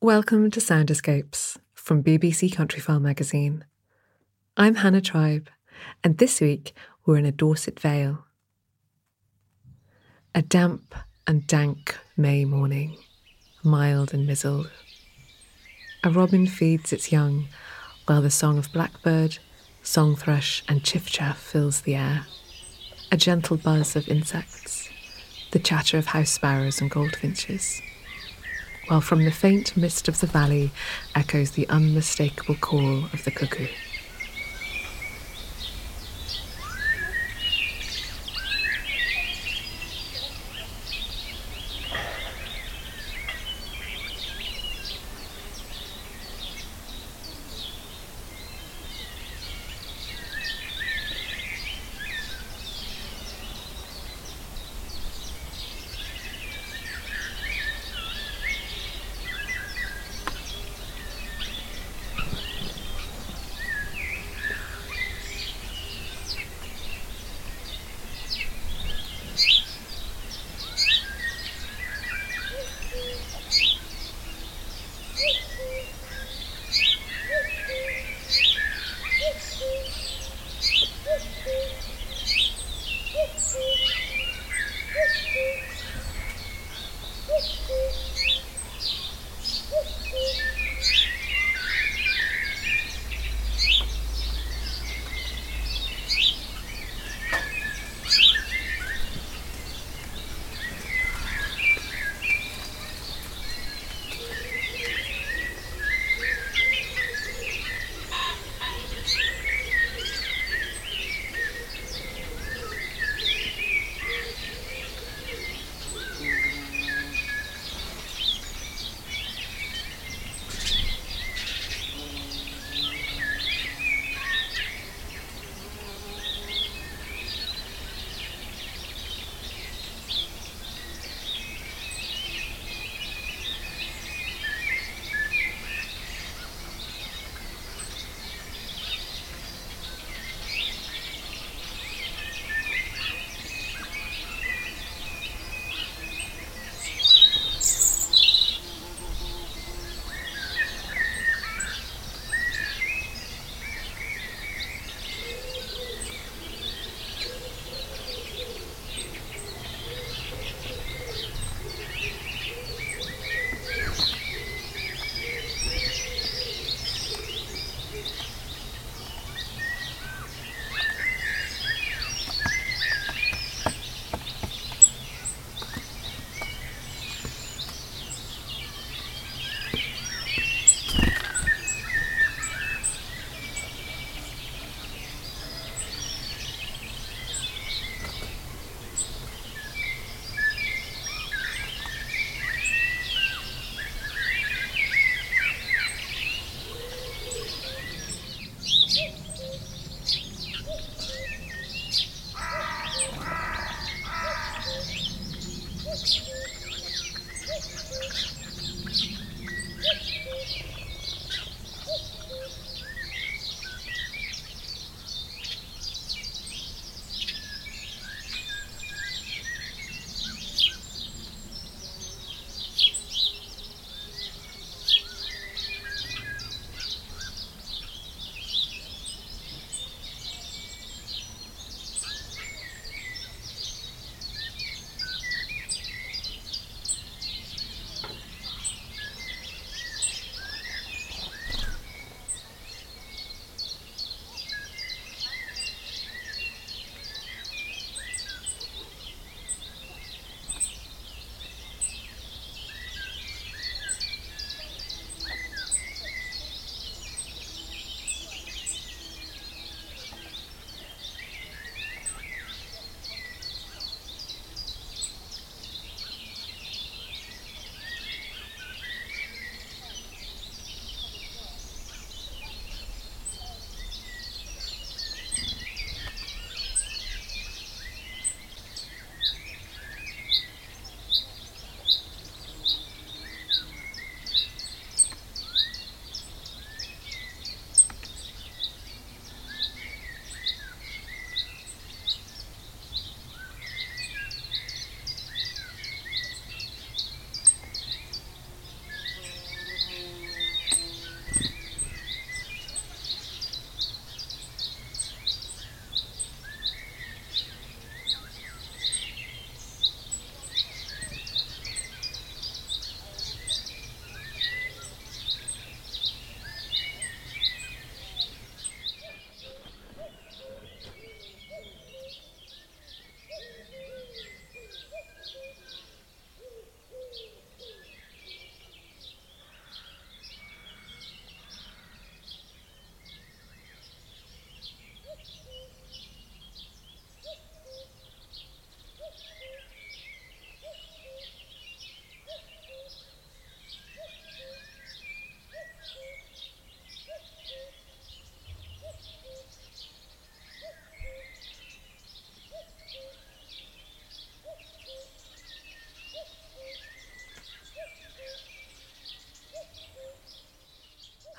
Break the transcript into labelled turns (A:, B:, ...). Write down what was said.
A: Welcome to Sound Escapes from BBC Countryfile magazine. I'm Hannah Tribe, and this week we're in a Dorset Vale. A damp and dank May morning, mild and mizzled. A robin feeds its young, while the song of blackbird, song thrush, and chiffchaff fills the air. A gentle buzz of insects, the chatter of house sparrows and goldfinches while from the faint mist of the valley echoes the unmistakable call of the cuckoo.